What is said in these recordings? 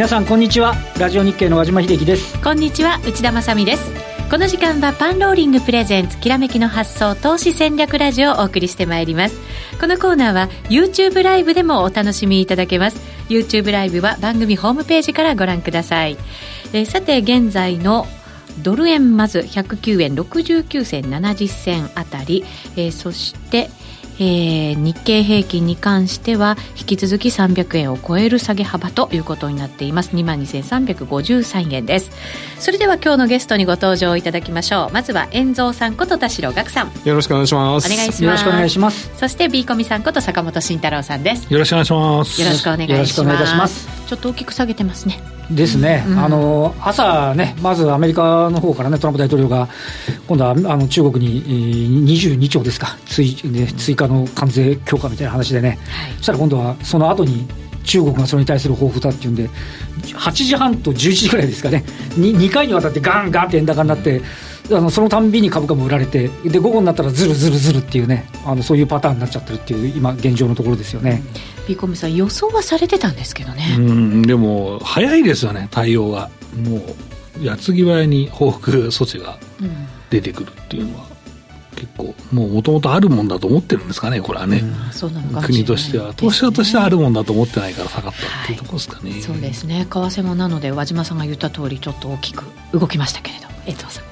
皆さんこんにちは。ラジオ日経の和島秀樹です。こんにちは内田まさです。この時間はパンローリングプレゼンツきらめきの発想投資戦略ラジオをお送りしてまいります。このコーナーは YouTube ライブでもお楽しみいただけます。YouTube ライブは番組ホームページからご覧ください、えー、さて現在のドル円まず109円69銭70銭あたり、えー、そしてえー、日経平均に関しては引き続き300円を超える下げ幅ということになっています。2万2353円です。それでは今日のゲストにご登場いただきましょう。まずは遠蔵さんこと田代岳さん。よろしくお願いします。お願いします。よろしくお願いします。そして B コミさんこと坂本慎太郎さんです。よろしくお願いします。よろしくお願いしますちょっと大きく下げてますね。ですね、うん、あの朝ね、まずアメリカの方からね、トランプ大統領が、今度はあの中国に22兆ですか追、ね、追加の関税強化みたいな話でね、はい、そしたら今度はその後に中国がそれに対する報復だっていうんで、8時半と11時ぐらいですかね、2, 2回にわたってガンガンって円高になって、あのそのたんびに株価も売られて、で午後になったらずるずるずるっていうね、あのそういうパターンになっちゃってるっていう、今、現状のところですよね。ビコムさん、予想はされてたんですけどね。うんでも、早いですよね、対応が。もう矢継ぎ早に報復措置が出てくるっていうのは。結構もうもともとあるもんだと思ってるんですかね、これはね、国としては、投資家としてはあるもんだと思ってないから下がったっていうところですかね、はい、そうですね、為替もなので、和島さんが言った通り、ちょっと大きく動きましたけれど、江藤さん。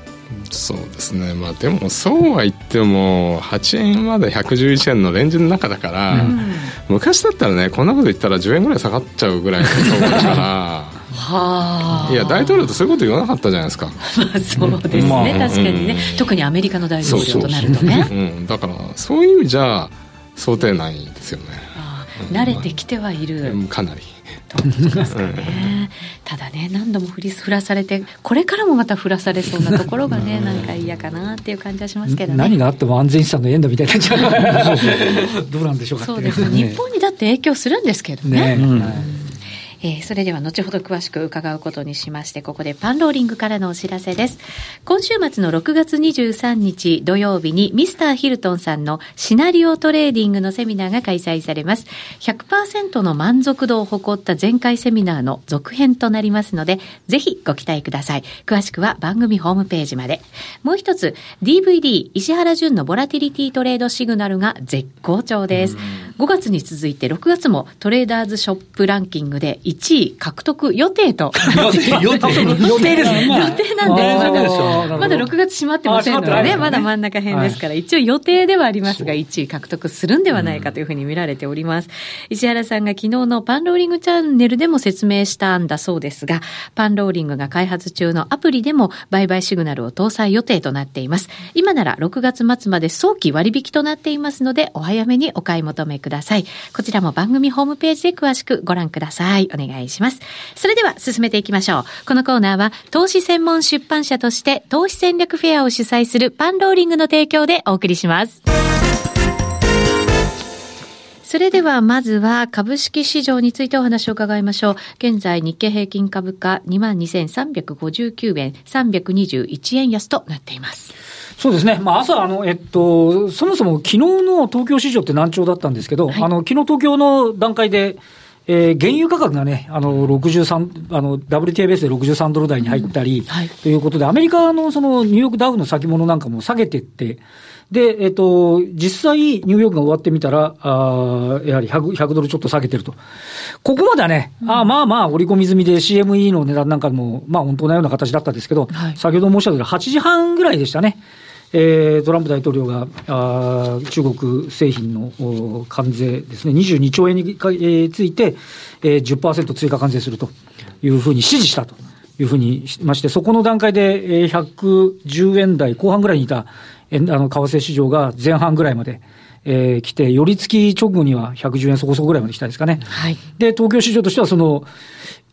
そうですね、まあ、でもそうは言っても8円まで111円のレンジの中だから、うん、昔だったらねこんなこと言ったら10円ぐらい下がっちゃうぐらいの 相場だから。はあ、いや大統領ってそういうこと言わなかったじゃないですか。まあそうですね、まあ、確かにね、うん、特にアメリカの大統領となるとね。うん、だからそういう意味じゃ想定内ですよね。慣れてきてはいる、かなりですかね、ただね何度も振り振らされてこれからもまた振らされそうなところがねなんか嫌かなっていう感じはしますけどね。何があっても安全資産の円だみたいなじゃ どうなんでしょうかそうです、ね、日本にだって影響するんですけどね、ねうんえー、それでは後ほど詳しく伺うことにしまして、ここでパンローリングからのお知らせです。今週末の6月23日土曜日にミスターヒルトンさんのシナリオトレーディングのセミナーが開催されます。100%の満足度を誇った前回セミナーの続編となりますので、ぜひご期待ください。詳しくは番組ホームページまで。もう一つ、DVD 石原淳のボラティリティトレードシグナルが絶好調です。5月に続いて6月もトレーダーズショップランキングで1位獲得予定と。予定、予定、予定ですね。予定なんです。まだ6月閉まってませんのでね、まだ真ん中辺ですから、一応予定ではありますが、1位獲得するんではないかというふうに見られております。石原さんが昨日のパンローリングチャンネルでも説明したんだそうですが、パンローリングが開発中のアプリでも売買シグナルを搭載予定となっています。今なら6月末まで早期割引となっていますので、お早めにお買い求めください。こちらも番組ホームページで詳しくご覧ください。お願いします。します。それでは進めていきましょう。このコーナーは投資専門出版社として投資戦略フェアを主催するパンローリングの提供でお送りします。それではまずは株式市場についてお話を伺いましょう。現在日経平均株価22,359円321円安となっています。そうですね。まあ朝、あの、えっと、そもそも昨日の東京市場って難聴だったんですけど、はい、あの、昨日東京の段階で、えー、原油価格がね、あの、63、あの、WTA ベースで63ドル台に入ったり、うんはい、ということで、アメリカのそのニューヨークダウの先物なんかも下げていって、で、えっ、ー、と、実際、ニューヨークが終わってみたら、あやはり 100, 100ドルちょっと下げてると。ここまではね、うん、あまあまあ、織り込み済みで CME の値段なんかも、まあ、本当なような形だったんですけど、はい、先ほど申し上げた8時半ぐらいでしたね。えー、トランプ大統領があ中国製品の関税ですね、22兆円について、えー、10%追加関税するというふうに指示したというふうにしまして、そこの段階で、えー、110円台後半ぐらいにいた、えー、あの為替市場が前半ぐらいまで。えー、来て、寄り付き直後には110円そこそこぐらいまで来たですかね。はい。で、東京市場としてはその、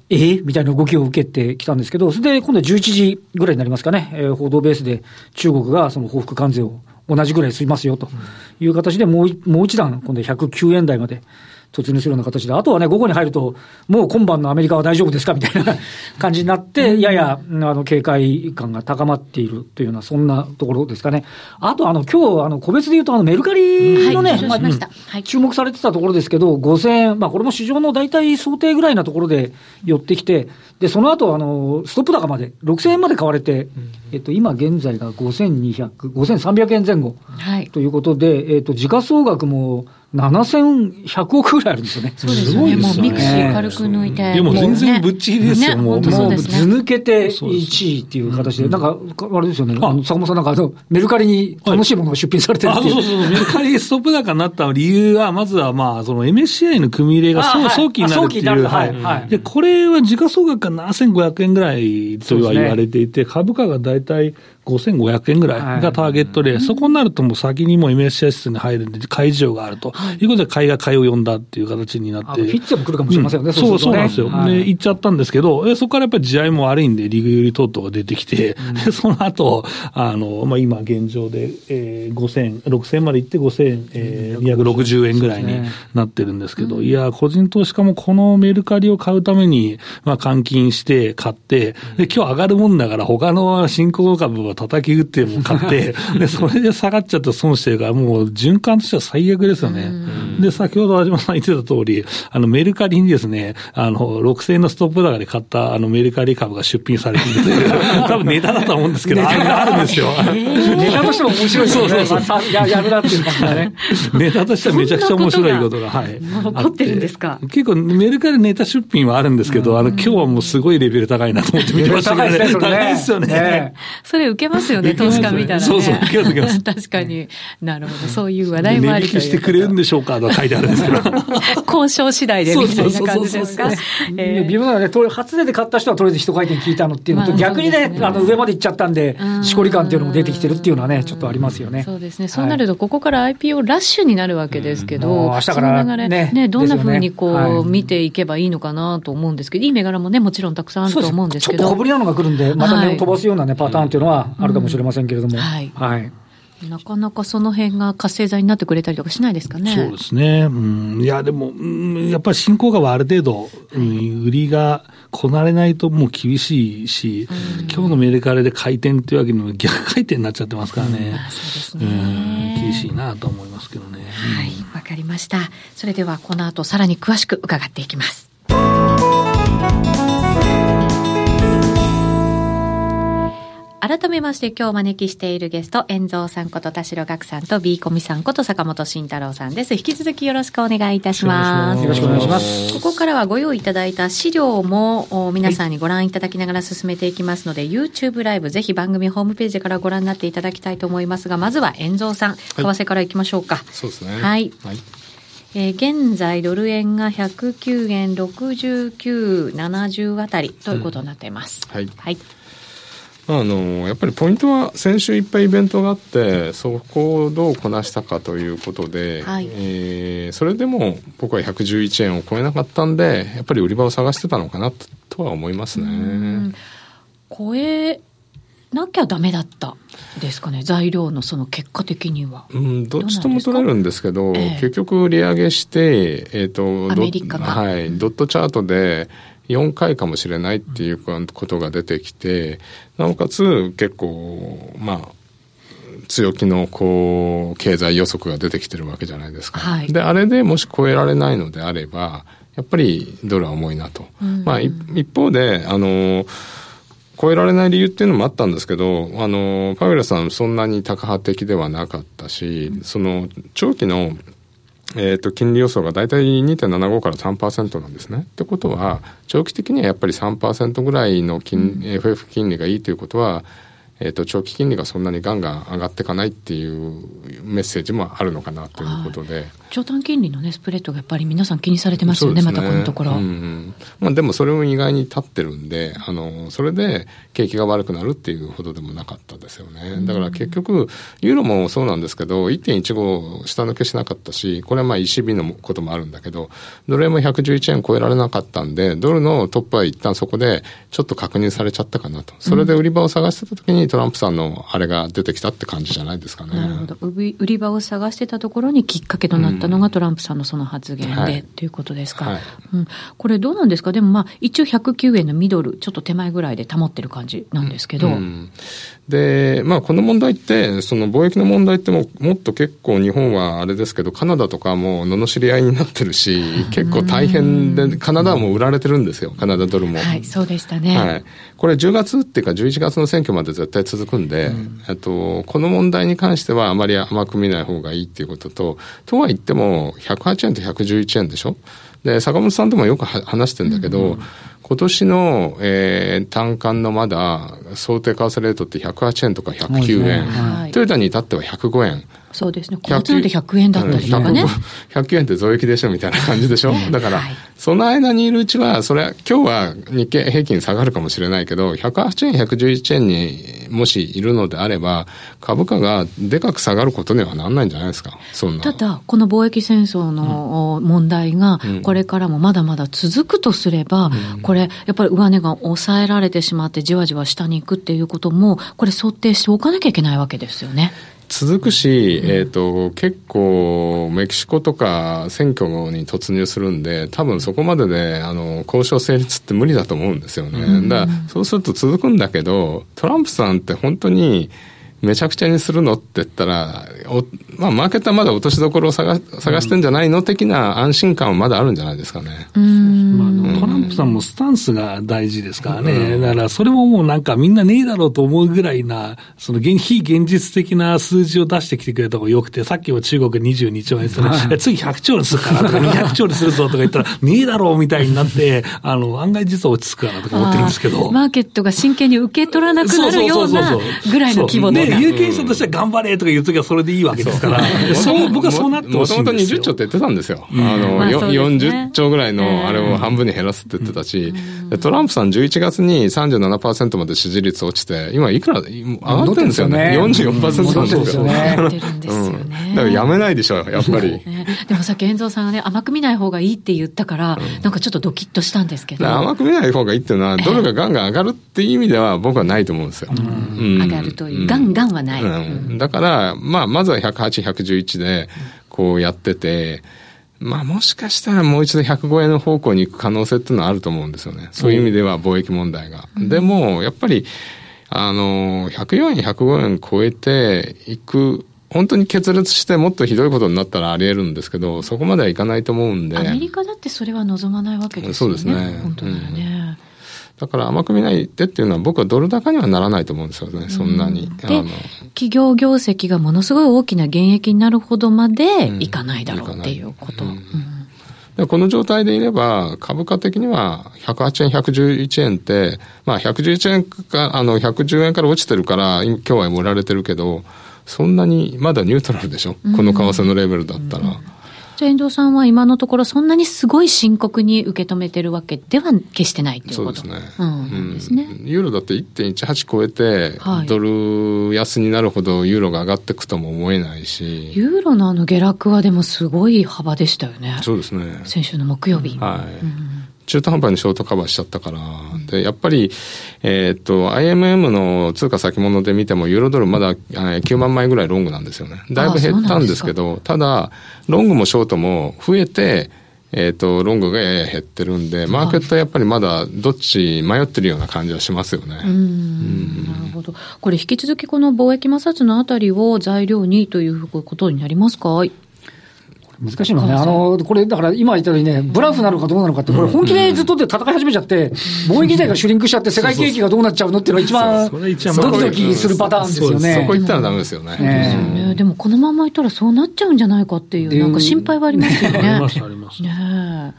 ええ、みたいな動きを受けてきたんですけど、それで今度は11時ぐらいになりますかね、えー、報道ベースで中国がその報復関税を同じぐらい済みますよという形でもう、もう一段、今度は109円台まで突入するような形で、あとはね、午後に入ると、もう今晩のアメリカは大丈夫ですか？みたいな 感じになって、やや、あの、警戒感が高まっているというような、そんなところですかね。あと、あの、今日、あの、個別で言うと、あの、メルカリのね、まあ、注目されてたところですけど、5000円、まあ、これも市場の大体想定ぐらいなところで寄ってきて、で、その後、あの、ストップ高まで、6000円まで買われて、えっと、今現在が5200、5300円前後。はい。ということで、えっと、時価総額も、7100億ぐらいあるんですよね。そうですよね。もうミクシー軽く抜いて。でも全然ぶっちぎりですよ、もう。もうず抜けて1位っていう形で、なんか、あれですよね、あ。の坂本さんなんかメルカリに楽しいものを出品されてるっていう。そうそうそう、メルカリストップ高になった理由は、まずはまあ、その MSCI の組み入れが早期になるっていう。はい。で、これは時価総額が7500億ぐらいとは言われていて、株価が大体5500円ぐらいがターゲットで、そこになるともう先にも MSCI 室に入るんで、買い事情があると、い。うことで買いが買いを呼んだっていう形になって。フィッツェも来るかもしれませんよね、そうそうなんですよ。で、行っちゃったんですけど、そこからやっぱり地合いも悪いんで、リグ売り等々が出てきて、でその後、あの、まあ、今現状で、えー、5000、6000まで行って5260円ぐらいになってるんですけど、いや、個人投資家もこのメルカリを買うために、まあ、換金して買って、で、今日上がるもんだから、他の新興株は叩き打っても買って、で、それで下がっちゃって損してるから、もう循環としては最悪ですよね。で、先ほど和島さん言ってた通り、あの、メルカリにですね、あの、6000円のストップ高で買ったあのメルカリ株が出品されているという、多分ネタだと思うんですけど、あれがあるんですよ。ネタ としても面白いですね。そうそうそう。ややるなっていう感じだね。ネタとしてはめちゃくちゃ面白いことが、はい。残ってるんですか？結構メルカリネタ出品はあるんですけど、あの、今日はもうすごいレベル高いなと思って見てましたけどね。高いですよね。それ受けますよね、投資家見たら、ね。そうそう、受けます、受けます。確かに。なるほど。そういう話題もありとしてくれるんでしょうかと書いてあるんですけど。交渉次第でみたいな感じですか？微妙なね、初値で買った人はとりあえず一回転聞いたのっていうのと、逆にね、あの、上まで行っちゃったんで、しこり感っていうのも出てきてるっていうのはね、ちょっとありますよね。そうですね。そうなると、ここから IPO ラッシュになるわけですけど、明日からね、ね、どんなふうにこう、見ていけばいいのかなと思うんですけど、いい銘柄もね、もちろんたくさんあると思うんですけど。ちょっと小ぶりなのが来るんで、また値を飛ばすようなね、パターンっていうのはあるかもしれませんけれども。はい。はいなかなかその辺が活性剤になってくれたりとかしないですかね。そうですね。うん、いや、でも、うん、やっぱり新興株はある程度、うん、売りがこなれないともう厳しいし、今日のメルカリで回転っていうわけにも逆回転になっちゃってますからね。そうですね。厳しいなと思いますけどね。はい、わかりました。それではこの後さらに詳しく伺っていきます。改めまして今日お招きしているゲスト、遠蔵さんこと田代岳さんと B コミさんこと坂本慎太郎さんです。引き続きよろしくお願いいたします。よろしくお願いします。ここからはご用意いただいた資料も皆さんにご覧いただきながら進めていきますので、はい、YouTube ライブぜひ番組ホームページからご覧になっていただきたいと思いますが、まずは遠蔵さん、為替からいきましょうか。はい、そうですね。はい。はいえー、現在ドル円が109円69、70あたりということになっています。うん、はい。はいあのやっぱりポイントは先週いっぱいイベントがあってそこをどうこなしたかということで、はい、えー、それでも僕は111円を超えなかったんでやっぱり売り場を探してたのかなとは思いますね。超えなきゃダメだったですかね材料のその結果的には。うん、どっちとも取れるんですけど、えー、結局利上げして、えーと、アメリカが。はい、ドットチャートで4回かもしれないっていうことが出てきて、なおかつ結構、まあ、強気のこう経済予測が出てきてるわけじゃないですか。はい、で、あれでもし超えられないのであれば、やっぱりドルは重いなと。うん、まあ、一方で、あの、超えられない理由っていうのもあったんですけど、あの、パウエルさんそんなにタカ派的ではなかったし、その長期のえっ、ー、と、金利予想が大体2.75から3%なんですね。ってことは、長期的にはやっぱり3%ぐらいの金、うん、FF 金利がいいということは、えーと、長期金利がそんなにガンガン上がっていかないっていうメッセージもあるのかなということで、長短金利の、ね、スプレッドがやっぱり皆さん気にされてますよね、ねまたこのところ。うんうんまあ、でもそれも意外に立ってるんであの、それで景気が悪くなるっていうほどでもなかったですよね。だから結局、ユーロもそうなんですけど、1.15下抜けしなかったし、これはまあ ECB のこともあるんだけど、ドル円も111円超えられなかったんで、ドルのトップは一旦そこでちょっと確認されちゃったかなと。それで売り場を探してた時ににトランプさんのあれが出てきたって感じじゃないですかね。なるほど。売り場を探してたところにきっかけとなったのがトランプさんのその発言で、はい、ということですか、はい、うん。これどうなんですか？でもまあ、一応109円のミドル、ちょっと手前ぐらいで保ってる感じなんですけど。うん、で、まあ、この問題って、その貿易の問題っても、もっと結構日本はあれですけど、カナダとかも罵り合いになってるし、結構大変で、カナダはもう売られてるんですよ、カナダドルも。はい、そうでしたね。はい。これ10月っていうか11月の選挙まで絶対続くんで、うん、えっと、この問題に関してはあまり甘く見ない方がいいっていうことと、とは言っても、108円と111円でしょ？で、坂本さんともよく話してるんだけど、うん。今年の、えー、単価のまだ想定為替レートって108円とか109円、はい、トヨタに至っては105円。そうですね。交通で100円だったりとかね。100円って増益でしょみたいな感じでしょ？だから、はい、その間にいるうちは、それは、今日は日経平均下がるかもしれないけど、108円、111円にもしいるのであれば、株価がでかく下がることにはなんないんじゃないですか？ただ、この貿易戦争の問題が、これからもまだまだ続くとすれば、うん、これ、やっぱり上値が抑えられてしまって、じわじわ下に行くっていうことも、これ想定しておかなきゃいけないわけですよね。続くし、えっ、ー、と、結構、メキシコとか選挙に突入するんで、多分そこまでで、あの、交渉成立って無理だと思うんですよね。だから、そうすると続くんだけど、トランプさんって本当に、めちゃくちゃにするのって言ったら、まあ、マーケットはまだ落としどころを探探してんじゃないの的な安心感はまだあるんじゃないですかね。まあ、トランプさんもスタンスが大事ですからね。だからそれももうなんかみんなねえだろうと思うぐらいな、その非現実的な数字を出してきてくれた方がよくて、さっきも中国22兆円する、ね、次100兆円するからとか200兆円するぞとか言ったら、ねえだろうみたいになって、あの、案外実は落ち着くかなとか思ってるんですけど。マーケットが真剣に受け取らなくなるようなぐらいの規模で。有権者としては頑張れとか言うときはそれでいいわけですから、そう僕はそうなってほしいんですよ。もともと20兆って言ってたんですよ。あの、まあね、40兆ぐらいのあれを半分に減らすって言ってたし、トランプさん11月に37%まで支持率落ちて、今いくら上がってるんですよね。44%なんですよ。ね。だからやめないでしょ、やっぱり。でもさっき遠藤さんがね、甘く見ない方がいいって言ったから、なんかちょっとドキッとしたんですけど。甘く見ない方がいいっていうのは、ドルがガンガン上がるっていう意味では僕はないと思うんですよ。上がるという、ガンガンはない。だから、まあ、まずは108、111で、こうやってて、まあもしかしたらもう一度105円の方向に行く可能性っていうのはあると思うんですよね。そういう意味では貿易問題が。でも、やっぱり、あの、104円、105円超えていく、本当に決裂してもっとひどいことになったらあり得るんですけど、そこまではいかないと思うんで。アメリカだってそれは望まないわけですよね。そうですね。本当だよね。うんだから甘く見ないでっていうのは僕はドル高にはならないと思うんですよね、そんなに。で、企業業績がものすごい大きな減益になるほどまでいかないだろうっていうこと。でこの状態でいれば、株価的には108円、111円って、まあ111円か、あの、110円から落ちてるから、今日は売られてるけど、そんなにまだニュートラルでしょ、この為替のレベルだったら。じゃあ遠藤さんは今のところそんなにすごい深刻に受け止めてるわけでは決してないということそうですね。うん。ですね。ユーロだって1.18超えて、はい、ドル安になるほどユーロが上がっていくとも思えないし。ユーロのあの下落はでもすごい幅でしたよね。そうですね。先週の木曜日。はい。うん中途半端にショートカバーしちゃったから、で、やっぱり、えー、っと、IMM の通貨先物で見ても、ユーロドルまだ9万枚ぐらいロングなんですよね。だいぶ減ったんですけど、ただ、ロングもショートも増えて、えっ、と、ロングがやや減ってるんで、マーケットはやっぱりまだどっち迷ってるような感じはしますよね。うん。なるほど。これ引き続きこの貿易摩擦のあたりを材料にということになりますか？難しいのはね、あの、これ、だから今言ったようにね、ブラフなのかどうなのかって、これ本気でずっとで戦い始めちゃって、貿易自体がシュリンクしちゃって、世界景気がどうなっちゃうのっていうのが一番、ドキドキするパターンですよね。そこ行ったらダメですよね。ねでもこのままいったらそうなっちゃうんじゃないかっていう、なんか心配はありますよね。あります、あります。ね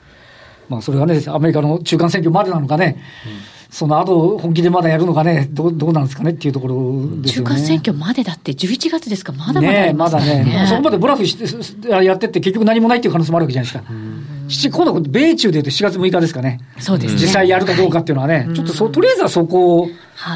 まあ、それがね、アメリカの中間選挙までなのかね。うんその後、本気でまだやるのかね、どうどうなんですかねっていうところですよね。中間選挙までだって、11月ですか、まだまだね、まだね、そこまでブラフしてやってって、結局何もないっていう可能性もあるわけじゃないですか。七今度、米中でいうと7月6日ですかね、そうです、ね、実際やるかどうかっていうのはね、ちょっとそとりあえずはそこを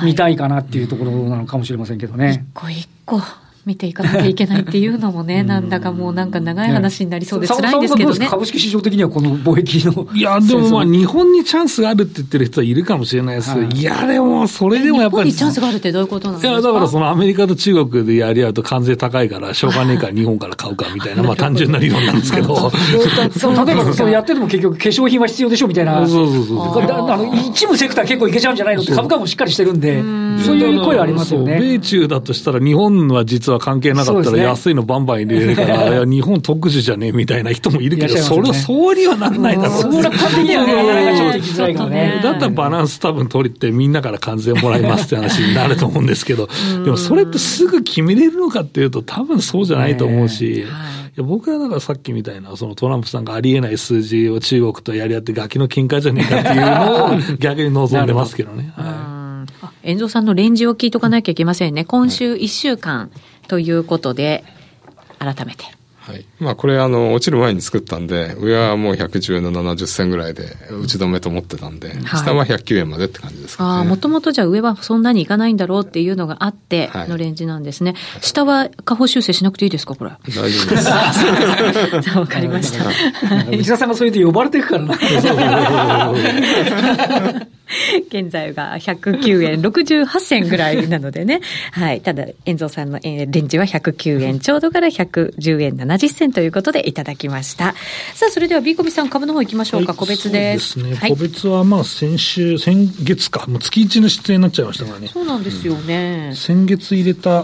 見たいかなっていうところなのかもしれませんけどね。一個一個見ていかなきゃいけないっていうのもね、なんだかもうなんか長い話になりそうで辛いんですけどね。株式市場的にはこの貿易の。いや、でもまあ日本にチャンスがあるって言ってる人はいるかもしれないです。はい、いや、でもそれでもやっぱり。日本にチャンスがあるってどういうことなんですか？いや、だからそのアメリカと中国でやり合うと関税高いからしょうがねえから日本から買うかみたいな、まあ単純な理論なんですけど。そう例えばそうやってても結局化粧品は必要でしょみたいな。そうそうそう。あの一部セクター結構いけちゃうんじゃないのって株価もしっかりしてるんで、そういう声はありますよね。米中だとしたら日本は実は関係なかったら安いのバンバン入れるから、いや、日本特殊じゃねえみたいな人もいるけど、それ、そうにはならないだろう。それは完璧にはね、なかなかちょっときづらいからね。だったらバランス多分取りってみんなから関税もらいますって話になると思うんですけど、でもそれってすぐ決めれるのかっていうと多分そうじゃないと思うし、い。や僕はだからさっきみたいな、そのトランプさんがありえない数字を中国とやり合ってガキの喧嘩じゃねえかっていうのを逆に望んでますけどね。はい遠藤さんのレンジを聞いとかなきゃいけませんね。今週1週間ということで、改めて。はい。まあこれあの、落ちる前に作ったんで、上はもう110の70銭ぐらいで打ち止めと思ってたんで、はい、下は109円までって感じですかね。ああ、もともとじゃあ上はそんなにいかないんだろうっていうのがあってのレンジなんですね。はい、下は下方修正しなくていいですか、これ。大丈夫です。わかりました。石田さんがそう言って呼ばれていくからな。現在が109円68銭ぐらいなのでね。はい。ただ、遠蔵さんのレンジは109円ちょうどから110円70銭ということでいただきました。さあ、それでは B コミさん株の方行きましょうか。はい、個別です。そうですね。はい、個別はまあ先週、先月か。もう月1の出演になっちゃいましたからね。そうなんですよね。うん、先月入れた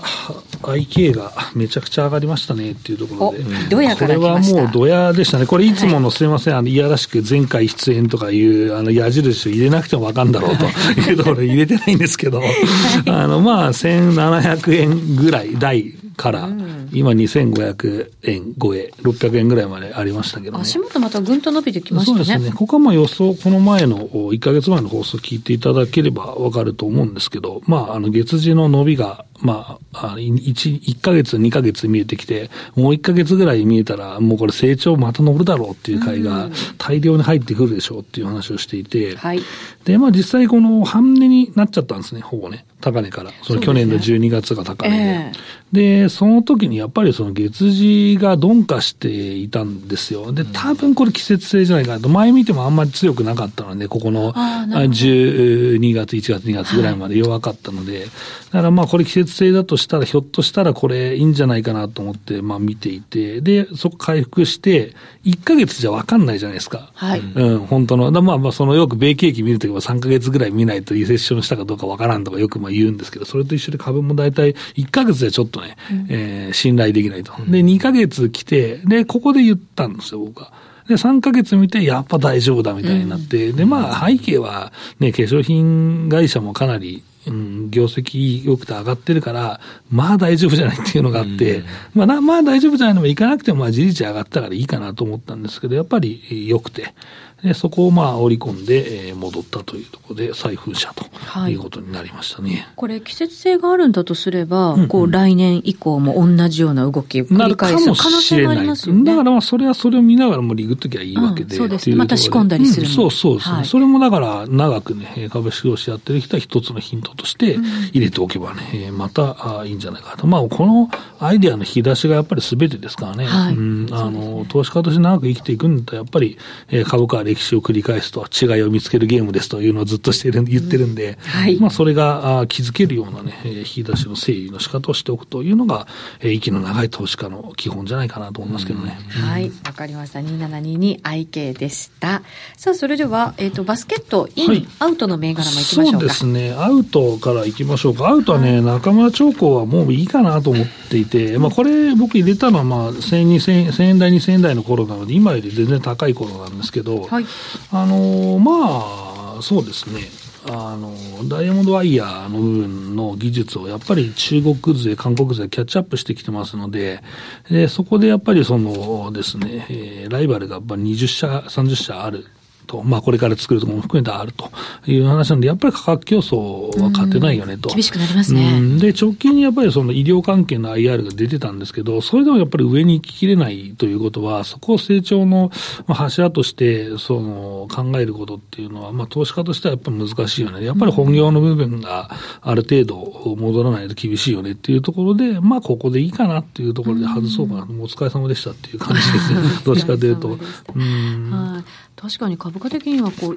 IK がめちゃくちゃ上がりましたねっていうところで。ドヤからこれはもうドヤでしたね。これいつものすみません、はい、あの、いやらしく前回出演とかいう、あの、矢印を入れなくても分かんだろうというところで入れてないんですけど、あの、まあ、1700円ぐらい台から、今2500円超え、600円ぐらいまでありましたけど、ね、足元またぐんと伸びてきましたね。そうですね。ここはまあ予想、この前の1か月前の放送聞いていただければわかると思うんですけど、まあ、あの、月次の伸びが、まあ、1、1ヶ月、2ヶ月見えてきて、もう1ヶ月ぐらい見えたら、もうこれ成長また乗るだろうっていう買いが大量に入ってくるでしょうっていう話をしていて、はい、で、まあ実際この半値になっちゃったんですね、ほぼね。高値から。その去年の12月が高値で。ねえー、で、その時にやっぱりその月次が鈍化していたんですよ。で、多分これ季節性じゃないかなと。前見てもあんまり強くなかったので、ここの12月、1月、2月ぐらいまで弱かったので、はい、だからまあこれ季節性だとしたら、ひょっとしたらこれいいんじゃないかなと思って、まあ見ていて、で、そこ回復して、1ヶ月じゃわかんないじゃないですか。はい。うん、本当の。まあまあそのよく米景気見るときは3ヶ月ぐらい見ないとリセッションしたかどうかわからんとかよくまあ言うんですけど、それと一緒で株も大体1ヶ月でちょっとね、うん、えー、信頼できないと。で、2ヶ月来て、で、ここで言ったんですよ、僕は。で、3ヶ月見て、やっぱ大丈夫だみたいになって、うん、で、まあ、背景は、ね、化粧品会社もかなり、うん、業績良くて上がってるから、まあ大丈夫じゃないっていうのがあって、うん、まあな、まあ大丈夫じゃないのもいかなくても、まあ事実上がったからいいかなと思ったんですけど、やっぱり良くて、でそこをまあ織り込んで、えー、戻ったというところで再封鎖とい。うことになりましたね、はい、これ季節性があるんだとすれば、うんうん、こう来年以降も同じような動きを繰り返す可能性もありますよね。だからまあそれはそれを見ながらもリグっときゃいいわけで、うん、そうですね。また仕込んだりする、うん、そうそうですね、はい、それもだから長くね株式投資やってる人は一つのヒントとして入れておけばね、またあいいんじゃないかと。まあこのアイデアの引き出しがやっぱり全てですからね、はい、うん、あの、ね、投資家として長く生きていくんだったらやっぱり、えー、株価は歴史を繰り返すと違いを見つけるゲームですというのをずっとしてる言ってるんで、うんはい、まあそれがあ気づけるようなね、引き出しの整理の仕方をしておくというのが、えー、息の長い投資家の基本じゃないかなと思いますけどね。うん、はい、わかりました。2722 IK でした。さあ、それでは、えっ、ー、と、バスケット、イン、はい、アウトの銘柄もいきましょうか。そうですね。アウトからいきましょうか。アウトはね、中村長江はもういいかなと思っていて、まあこれ僕入れたのはまあ1000、2000円台、2000円台の頃なので、今より全然高い頃なんですけど、はい、あの、まあ、そうですね。あの、ダイヤモンドワイヤーの部分の技術をやっぱり中国勢、韓国勢キャッチアップしてきてますので、でそこでやっぱりそのですね、え、ライバルがやっぱ20社、30社あると、まあ、これから作るところも含めてあるという話なんで、やっぱり価格競争は勝てないよねと。厳しくなりますね。で、直近にやっぱりその医療関係の IR が出てたんですけど、それでもやっぱり上に行ききれないということは、そこを成長の柱として、その、考えることっていうのは、まあ、投資家としてはやっぱり難しいよね。やっぱり本業の部分がある程度戻らないと厳しいよねっていうところで、まあ、ここでいいかなっていうところで外そうかな。お疲れ様でしたっていう感じで すね。どっちかというと。うんはい、確かに株価的にはこう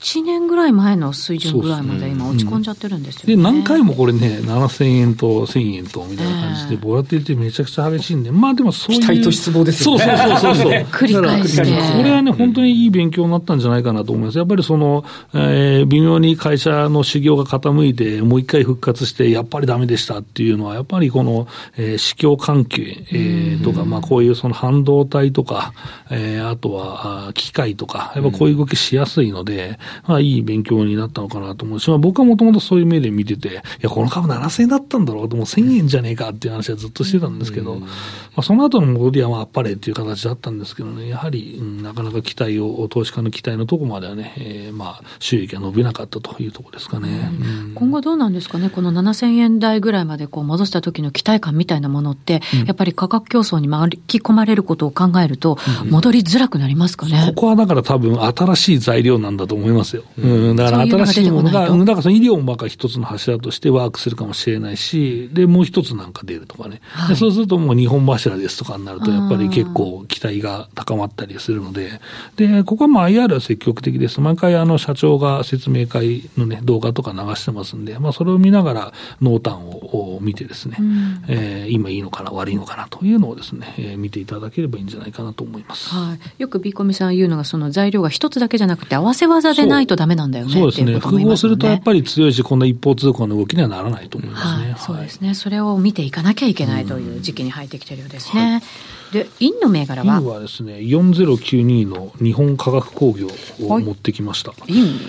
1年ぐらい前の水準ぐらいまで今落ち込んじゃってるんですよね。で、何回もこれね、7000円と1000円とみたいな感じで、ボラティティめちゃくちゃ激しいんで、まあでもそういう。期待と失望ですよね。そうそうそうそう。繰り返して。これはね、本当にいい勉強になったんじゃないかなと思います。やっぱりその、えー、微妙に会社の修行が傾いて、もう一回復活して、やっぱりダメでしたっていうのは、やっぱりこの、えー、市況関係、えー、とか、まあこういうその半導体とか、えー、あとは、機械とか、やっぱこういう動きしやすいので、まあいい勉強強になったのかなと思うし、まあ、僕はもともとそういう目で見てて、いや、この株7000円だったんだろうと、もう1000円じゃねえかっていう話はずっとしてたんですけど、まあ、その後の戻りはまああっぱれっていう形だったんですけどね、やはり、うん、なかなか期待を、投資家の期待のところまではね、えー、まあ、収益が伸びなかったというところですかね。うん、今後どうなんですかね、この7000円台ぐらいまでこう戻した時の期待感みたいなものって、うん、やっぱり価格競争に巻き込まれることを考えると、戻りづらくなりますかね？ここはだから多分新しい材料なんだと思いますよ。うん、だから新しいものが、だからその医療もまあ一つの柱としてワークするかもしれないし、で、もう一つなんか出るとかね。はい、そうするともう日本柱ですとかになると、やっぱり結構期待が高まったりするので、で、ここはまあ IR は積極的です。毎回あの社長が説明会のね、動画とか流してますんで、まあそれを見ながら濃淡を見てですね、うん、えー、今いいのかな、悪いのかなというのをですね、えー、見ていただければいいんじゃないかなと思います。はい。よくビーコミさん言うのが、その材料が一つだけじゃなくて、合わせ技でないとダメなんだよね。そうですね。複合するとやっぱり強いし、こんな一方通行の動きにはならないと思いますね。はい、そうですね。それを見ていかなきゃいけないという時期に入ってきてるようですね。はいで、インの銘柄は？インはですね、4092の日本化学工業を持ってきました。イン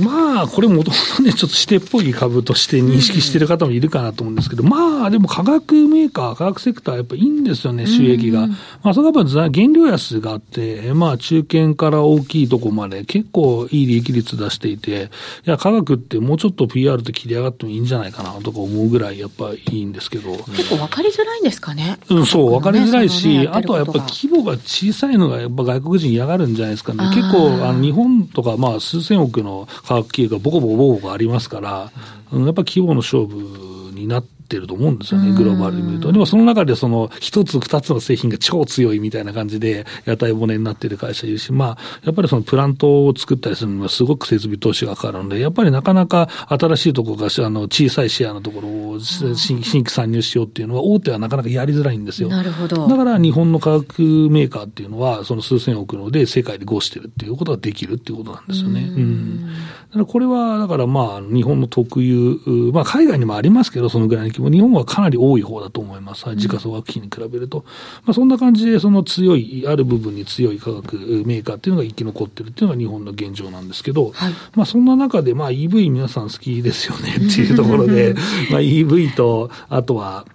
まあ、これもともとね、ちょっと指定っぽい株として認識してる方もいるかなと思うんですけど、まあ、でも化学メーカー、化学セクターやっぱいいんですよね、収益が。まあ、それはやっぱ原料安があって、まあ、中堅から大きいとこまで結構いい利益率出していて、いや、化学ってもうちょっと PR と切り上がってもいいんじゃないかなとか思うぐらいやっぱいいんですけど。結構分かりづらいんですかね。うん、そう、分かりづらいし、ね、あとはやっぱ規模が小さいのがやっぱ外国人嫌がるんじゃないですかね。結構、あの、日本とかまあ、数千億の化学企業がボコボコボコがありますから、うん、やっぱ規模の勝負になって、ってると思うんですよね、グローバルに見ると。でもその中でその一つ二つの製品が超強いみたいな感じで屋台骨になってる会社いるし、まあ、やっぱりそのプラントを作ったりするのはすごく設備投資がかかるので、やっぱりなかなか新しいところがあの小さいシェアのところを新新規参入しようっていうのは大手はなかなかやりづらいんですよ。なるほど。だから日本の化学メーカーっていうのはその数千億ので世界で合してるっていうことができるっていうことなんですよね。うん。だからこれは、だからまあ日本の特有、まあ海外にもありますけど、そのぐらいの規模、日本はかなり多い方だと思います。時価総額比に比べると。まあ、そんな感じで、その強い、ある部分に強い化学メーカーっていうのが生き残ってるっていうのが日本の現状なんですけど、はい、まあ、そんな中で、まあ、EV 皆さん好きですよねっていうところで、まあ、EV と、あとは、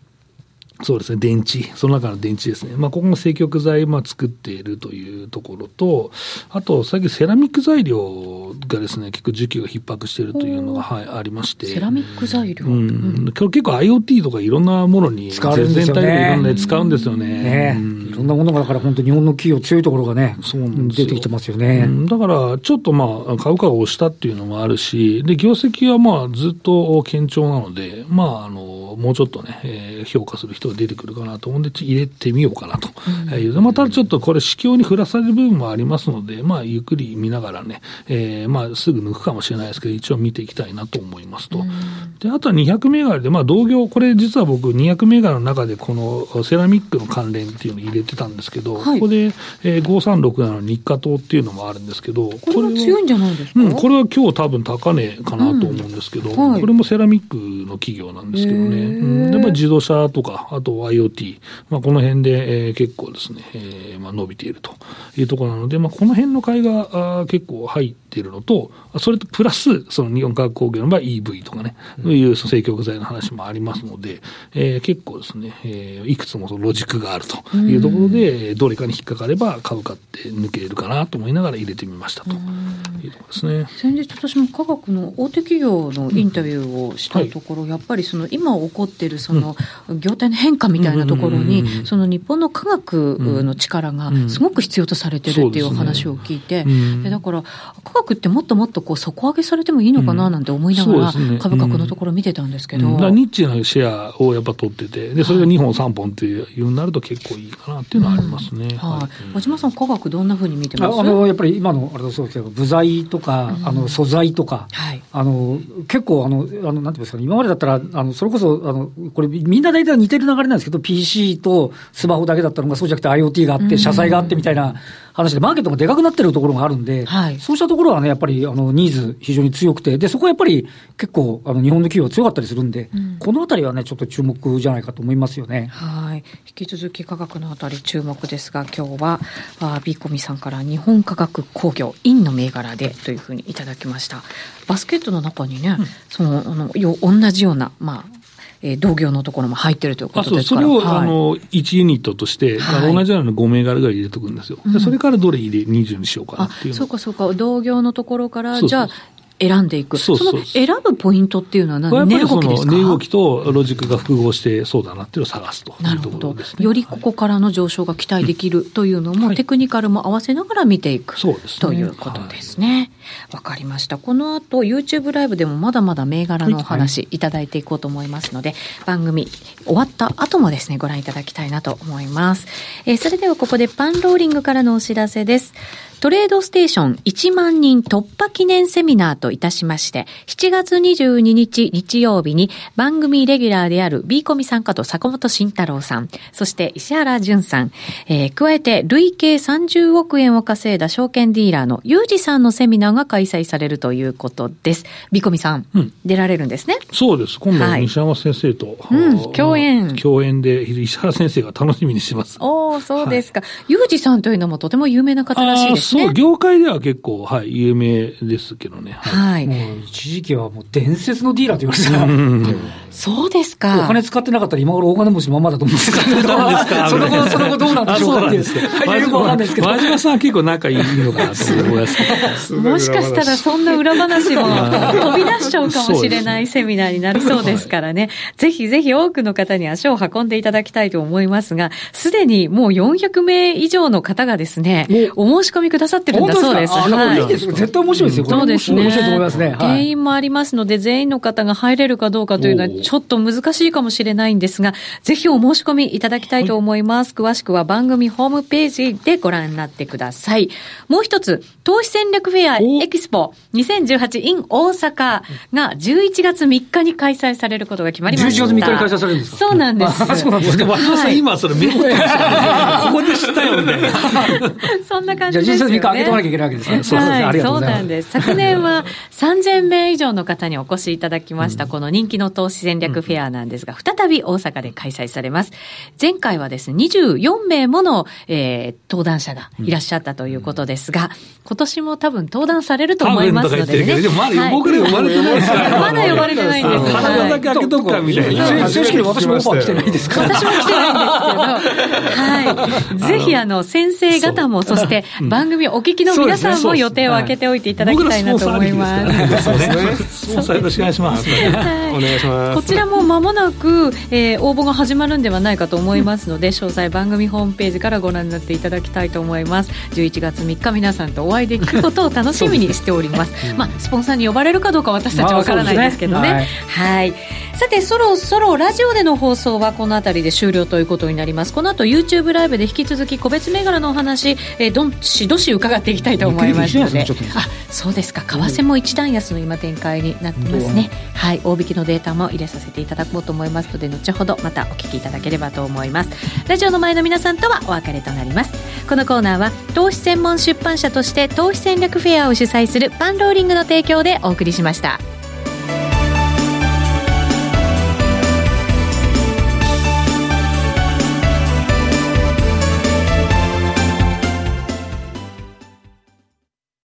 そうですね、電池、その中の電池ですね、まあ、ここも積極材、まあ、作っているというところと、あと、最近、セラミック材料がですね、結構需給が逼迫しているというのが、はい、ありまして、セラミック材料、うん、うん、結構 IoT とかいろんなものに、使うんですよね。全体でいろんな使うんですよね。ね、うん、いろんなものが、だから本当、日本の企業、強いところがね、出てきてますよね。うん、だから、ちょっとまあ、株価が押したっていうのもあるし、で、業績はまあ、ずっと堅調なので、まあ、あの、もうちょっとね、えー、評価する人が出てくるかなと思うんで、入れてみようかなという、うん、またちょっとこれ、市況に振らされる部分もありますので、まあ、ゆっくり見ながらね、えー、まあ、すぐ抜くかもしれないですけど、一応見ていきたいなと思いますと。うん、で、あとは200銘柄で、まあ、同業、これ実は僕、200銘柄の中で、このセラミックの関連っていうのを入れてたんですけど、はい、ここで、えー、5367の日課糖っていうのもあるんですけど、これは強いんじゃないですか、うん、これは今日多分高値かなと思うんですけど、はい、これもセラミックの企業なんですけどね。うん、でまあ、自動車とか、あと IoT、まあ、この辺で、えー、結構ですね、えーまあ、伸びているというところなので、まあ、この辺の買いがあ結構入ってっているのと、それとプラス、その日本科学工業の場合 EV とかね、うん、いう正極材の話もありますので、えー、結構ですね、えー、いくつもそのロジックがあるというところで、うん、どれかに引っかかれば株価って抜けるかなと思いながら入れてみましたというところですね。先日私も科学の大手企業のインタビューをしたところ、うんはい、やっぱりその今起こっているその業態の変化みたいなところに、その日本の科学の力がすごく必要とされてるっていう話を聞いて、ね、だから科学ってもっともっとこう底上げされてもいいのかななんて思いながら、株価このところ見てたんですけど、ニッチなシェアをやっぱ取っててでそれが2本3本っていうようになると結構いいかなっていうのはありますね、はい、和島さん科学どんなふうに見てます？あのやっぱり今のあれだそうですけど部材とか、あの素材とか、はい、あの結構あのあのなんていうんですか、ね、今までだったらあのそれこそあのこれみんな大体似てる流れなんですけど PC とスマホだけだったのがそうじゃなくて IoT があって車載があってみたいな話でマーケットがでかくなってるところがあるんで、はい、そうしたところはねやっぱりあのニーズ非常に強くてでそこはやっぱり結構あの日本の企業強かったりするんで、うん、このあたりはねちょっと注目じゃないかと思いますよね。はい引き続き価格のあたり注目ですが今日はあビーコミさんから日本科学工業インの銘柄でというふうにいただきました。バスケットの中にね、うん、そのあのよ同じようなまあえー、同業のところも入ってるということですから。それを、はい、あの1ユニットとして、はい、同じような5銘柄ぐらい入れておくんですよ、うん、それからどれ入れ20にしようかなっていうそうかそうか。同業のところからじゃあ選んでいく。そうそう選ぶポイントっていうのは何？値動きですか？値動きとロジックが複合してそうだなっていうのを探すとなるほど。よりここからの上昇が期待できるというのも、テクニカルも合わせながら見ていく、はい、ということですね。わ、はい、かりました。この後 YouTube ライブでもまだまだ銘柄のお話いただいていこうと思いますので、番組終わった後もですね、ご覧いただきたいなと思います。えー、それではここでパンローリングからのお知らせです。トレードステーション1万人突破記念セミナーといたしまして、7月22日日曜日に番組レギュラーである B コミ参加と坂本慎太郎さん、そして石原淳さん、えー、加えて累計30億円を稼いだ証券ディーラーのユージさんのセミナーが開催されるということです。B コミさん、うん、出られるんですね？そうです。今度は西山先生と、はい、うん、共演。共演で石原先生が楽しみにしてます。おそうですか。ユージさんというのもとても有名な方らしいですね。そう、業界では結構、はい、有名ですけどね。はい。もう一時期はもう伝説のディーラーと言われてた。うんそうですか。お金使ってなかったら今頃大金持ちのままだと思うんですけど、その後、その後どうなんでしょうかっていう。よくわかんないですけど。前島さんは結構仲いいのかなと思います。もしかしたらそんな裏話も飛び出しちゃうかもしれないセミナーになりそうですからね。ぜひぜひ多くの方に足を運んでいただきたいと思いますが、すでにもう400名以上の方がですね、お申し込みくださってるんだそうです。はい、いいです絶対面白いですよ。そうですね。面白いと思いますね。原因もありますので、全員の方が入れるかどうかというのはちょっと難しいかもしれないんですが、ぜひお申し込みいただきたいと思います。詳しくは番組ホームページでご覧になってください。もう一つ、投資戦略フェアエキスポ 2018in 大阪が11月3日に開催されることが決まりました。11月3日に開催されるんですか？そうなんです。そうなんですか。和田さん、今それメモってましたここで知ったよみたいな。そんな感じですよね。じゃあ11月3日開けておかなきゃいけないわけですね。そうですね。ありがとうございます。そうなんです。昨年は3000名以上の方にお越しいただきました、この人気の投資戦略フェアなんですが、再び大阪で開催されます。前回はですね、24名もの、えー、登壇者がいらっしゃったということですが、今年も多分登壇されると思いますのでね。でもまだ僕ら呼ばれてないですから。まだ呼ばれてないんです。体だけ開けとくかみたいな。正式に私もオファー来てないですか私も来てないんですけど、はい。ぜひあの、先生方も、そして番組お聞きの皆さんも予定を空けておいていただきたいなと思います。そうですね。よろしくお願いします。お願いします。こちらも間もなく、えー、応募が始まるんではないかと思いますので、詳細番組ホームページからご覧になっていただきたいと思います。11月3日皆さんとお会いできることを楽しみにしております。まあ、スポンサーに呼ばれるかどうか私たちわからないですけどね。はい、はい。さて、そろそろラジオでの放送はこの辺りで終了ということになります。この後 YouTube ライブで引き続き個別銘柄のお話、えー、どんしどし伺っていきたいと思いますので。あ、そうですか。為替も一段安の今展開になってますね。はい。大引きのデータも入れさせていただこうと思いますので、後ほどまたお聞きいただければと思います。ラジオの前の皆さんとはお別れとなります。このコーナーは投資専門出版社として投資戦略フェアを主催するパンローリングの提供でお送りしました。